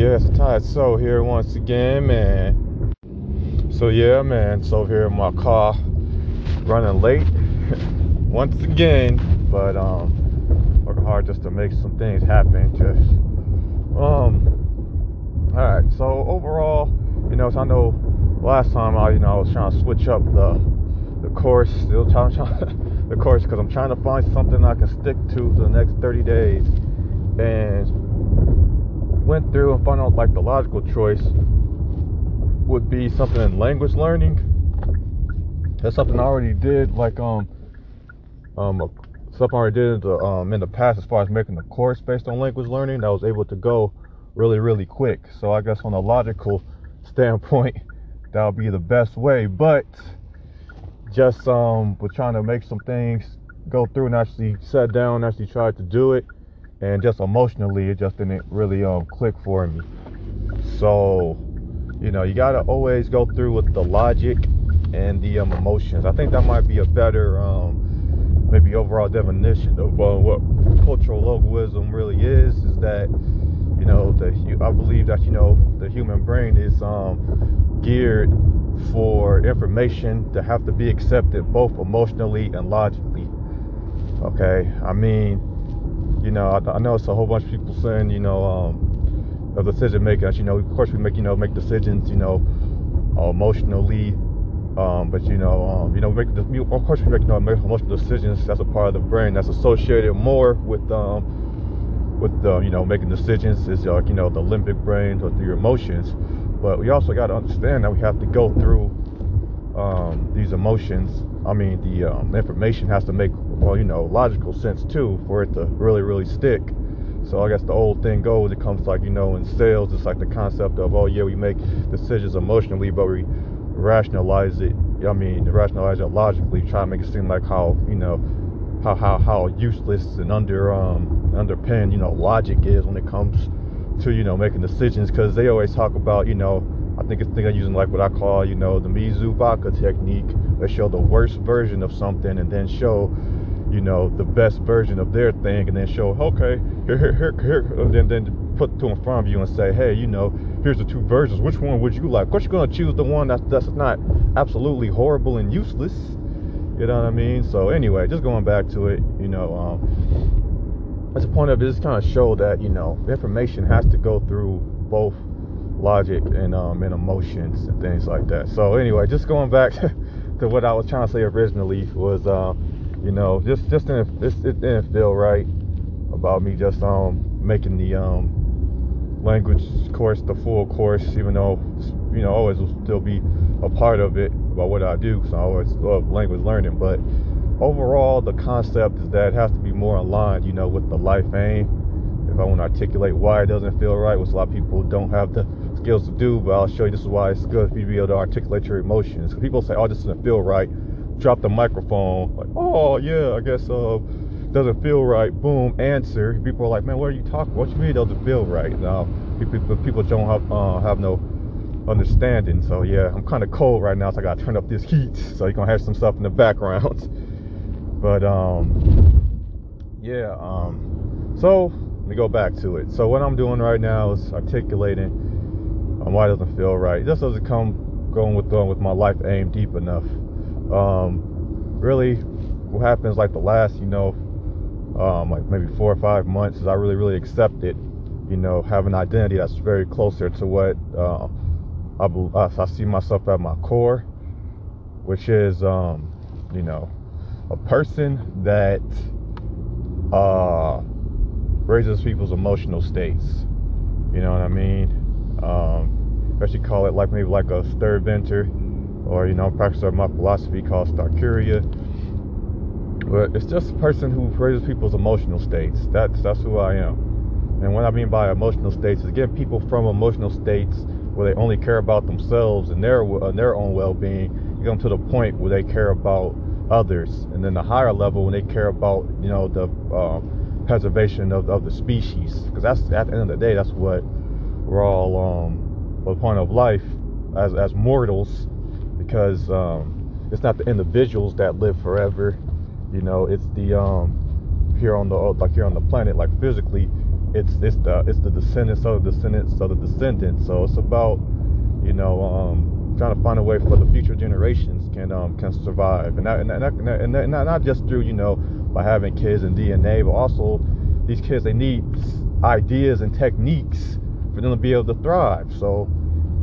Yeah, it's Tide So here once again, man. So yeah, man. So here in my car, running late once again, but um, working hard just to make some things happen. Just um, all right. So overall, you know, so I know last time I, you know, I was trying to switch up the the course, still trying, trying the course because I'm trying to find something I can stick to for the next 30 days, and went through and found out like the logical choice would be something in language learning. That's something I already did, like um, um, something I already did in the, um, in the past as far as making the course based on language learning. I was able to go really, really quick. So I guess on a logical standpoint, that would be the best way. But just um, we're trying to make some things go through and actually sat down, and actually tried to do it and just emotionally it just didn't really um click for me. So you know you got to always go through with the logic and the um, emotions. I think that might be a better um maybe overall definition of uh, what cultural logoism really is is that you know the i believe that you know the human brain is um geared for information to have to be accepted both emotionally and logically. Okay? I mean you know, I, I, know it's a whole bunch of people saying, you know, um, of decision making. You know, of course we make, you know, make decisions, you know, emotionally. Um, but you know, um, you know, make the, of course we make you know make emotional decisions. That's a part of the brain that's associated more with um, with you know making decisions is like you know the limbic brain or your emotions. But we also got to understand that we have to go through um, these emotions. I mean, the um, information has to make well, you know, logical sense too for it to really, really stick. So I guess the old thing goes, it comes like, you know, in sales, it's like the concept of, oh yeah, we make decisions emotionally, but we rationalize it. I mean, rationalize it logically, try to make it seem like how, you know, how how how useless and under um underpinned, you know, logic is when it comes to, you know, making decisions because they always talk about, you know, I think it's they're using like what I call, you know, the Mizubaka technique. They show the worst version of something and then show you know, the best version of their thing and then show, okay, here, here, here, here, and then, then put two in front of you and say, hey, you know, here's the two versions. Which one would you like? Of course, you're going to choose the one that's, that's not absolutely horrible and useless. You know what I mean? So, anyway, just going back to it, you know, um, that's the point of it, just kind of show that, you know, information has to go through both logic and, um, and emotions and things like that. So, anyway, just going back to what I was trying to say originally was, uh, you know, just just didn't, it, it didn't feel right about me just um making the um language course the full course, even though you know always will still be a part of it about what I do. So I always love language learning, but overall the concept is that it has to be more aligned, you know, with the life aim. If I want to articulate why it doesn't feel right, which a lot of people don't have the skills to do, but I'll show you this is why it's good for you to be able to articulate your emotions. People say, "Oh, this doesn't feel right." drop the microphone, like, oh yeah, I guess uh doesn't feel right. Boom, answer. People are like, man, what are you talking? What you mean doesn't feel right? Now, people people don't have uh, have no understanding. So yeah, I'm kind of cold right now, so I gotta turn up this heat. So you're gonna have some stuff in the background. But um, yeah. Um, so let me go back to it. So what I'm doing right now is articulating um, why doesn't feel right. It just doesn't come going with going with my life aim deep enough. Um, really what happens like the last you know um, like maybe four or five months is I really really accepted you know have an identity that's very closer to what uh, I, I see myself at my core which is um, you know a person that uh, raises people's emotional states. You know what I mean? Um, I should call it like maybe like a stir venter or you know, practice of my philosophy called Starcuria. But it's just a person who raises people's emotional states. That's that's who I am. And what I mean by emotional states is getting people from emotional states where they only care about themselves and their uh, their own well-being, to the point where they care about others, and then the higher level when they care about you know the uh, preservation of, of the species, because that's at the end of the day that's what we're all um, point of life as as mortals because um, it's not the individuals that live forever. You know, it's the um, here on the like here on the planet, like physically, it's it's the it's the descendants of the descendants of the descendants. So it's about you know um, trying to find a way for the future generations can um, can survive, and that, and, that, and, that, and not just through you know by having kids and DNA, but also these kids they need ideas and techniques for them to be able to thrive. So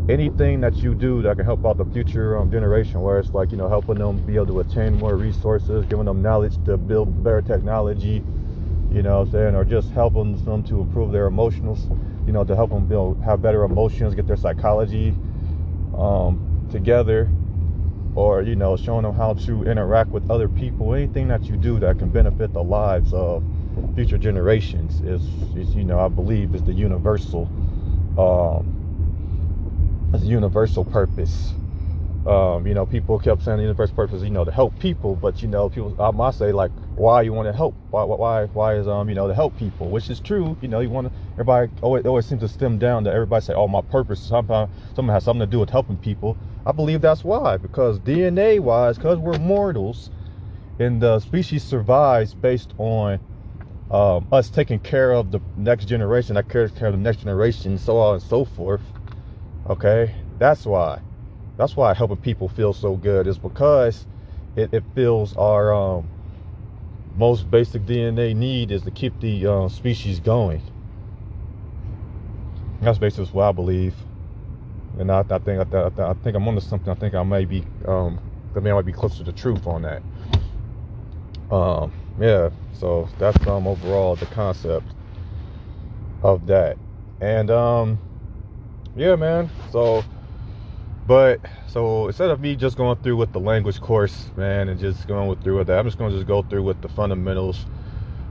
anything that you do that can help out the future um, generation, where it's like you know helping them be able to attain more resources, giving them knowledge to build better technology, you know what I'm saying, or just helping them to improve their emotions, you know, to help them build have better emotions, get their psychology um, together, or you know showing them how to interact with other people. Anything that you do that can benefit the lives of future generations is, is you know I believe is the universal. Um, it's a universal purpose. Um, you know, people kept saying the universal purpose, you know, to help people, but you know, people I might say like, why you want to help? Why, why, why is um, you know, to help people, which is true. You know, you want to. Everybody always, always seems to stem down to everybody say, oh, my purpose somehow, something has something to do with helping people. I believe that's why, because DNA wise, because we're mortals, and the species survives based on um, us taking care of the next generation, that cares care of the next generation, so on and so forth. Okay, that's why. That's why helping people feel so good is because it, it feels our um, most basic DNA need is to keep the uh, species going. That's basically what I believe, and I, I think I, I, think I'm onto something. I think I may be, um, I mean, I might be closer to the truth on that. Um, yeah. So that's um overall the concept of that, and um yeah, man. So, but so instead of me just going through with the language course, man, and just going with, through with that, I'm just going to just go through with the fundamentals,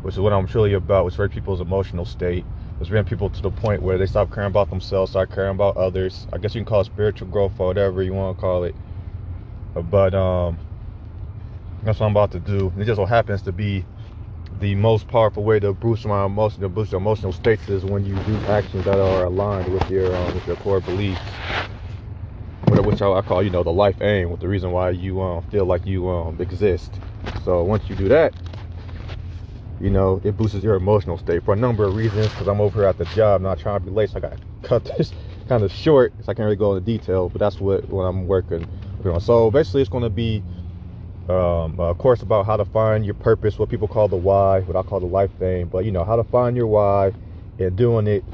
which is what I'm truly about, which is people's emotional state. It's bring people to the point where they stop caring about themselves, start caring about others. I guess you can call it spiritual growth or whatever you want to call it. But um, that's what I'm about to do. It just so happens to be the most powerful way to boost my emotion, to boost your emotional states is when you do actions that are aligned with your um, with your core beliefs, which I, call you know the life aim, with the reason why you um, feel like you um, exist. So once you do that, you know it boosts your emotional state for a number of reasons. Because I'm over here at the job, not trying to be late, so I got to cut this kind of short, so I can't really go into detail. But that's what what I'm working on. So basically, it's going to be um, a course about how to find your purpose, what people call the why, what I call the life thing, but you know, how to find your why and doing it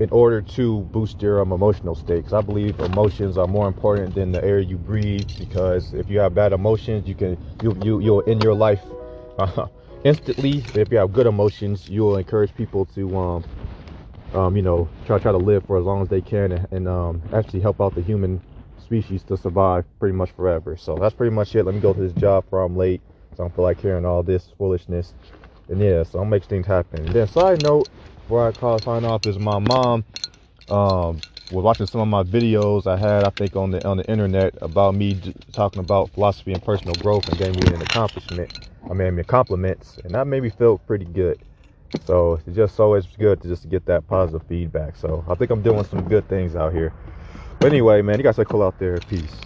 in order to boost your um, emotional state. Because I believe emotions are more important than the air you breathe. Because if you have bad emotions, you can you you you'll end your life uh, instantly. If you have good emotions, you'll encourage people to um um you know try try to live for as long as they can and, and um actually help out the human species to survive pretty much forever. So that's pretty much it. Let me go to this job for I'm late. So I don't feel like hearing all this foolishness. And yeah, so I'll make things happen. And then side note, where I call sign off, is my mom um, was watching some of my videos I had, I think, on the on the internet about me talking about philosophy and personal growth, and gave me an accomplishment. I mean, compliments, and that made me feel pretty good. So it's just always good to just get that positive feedback. So I think I'm doing some good things out here. But anyway, man, you guys are cool out there. Peace.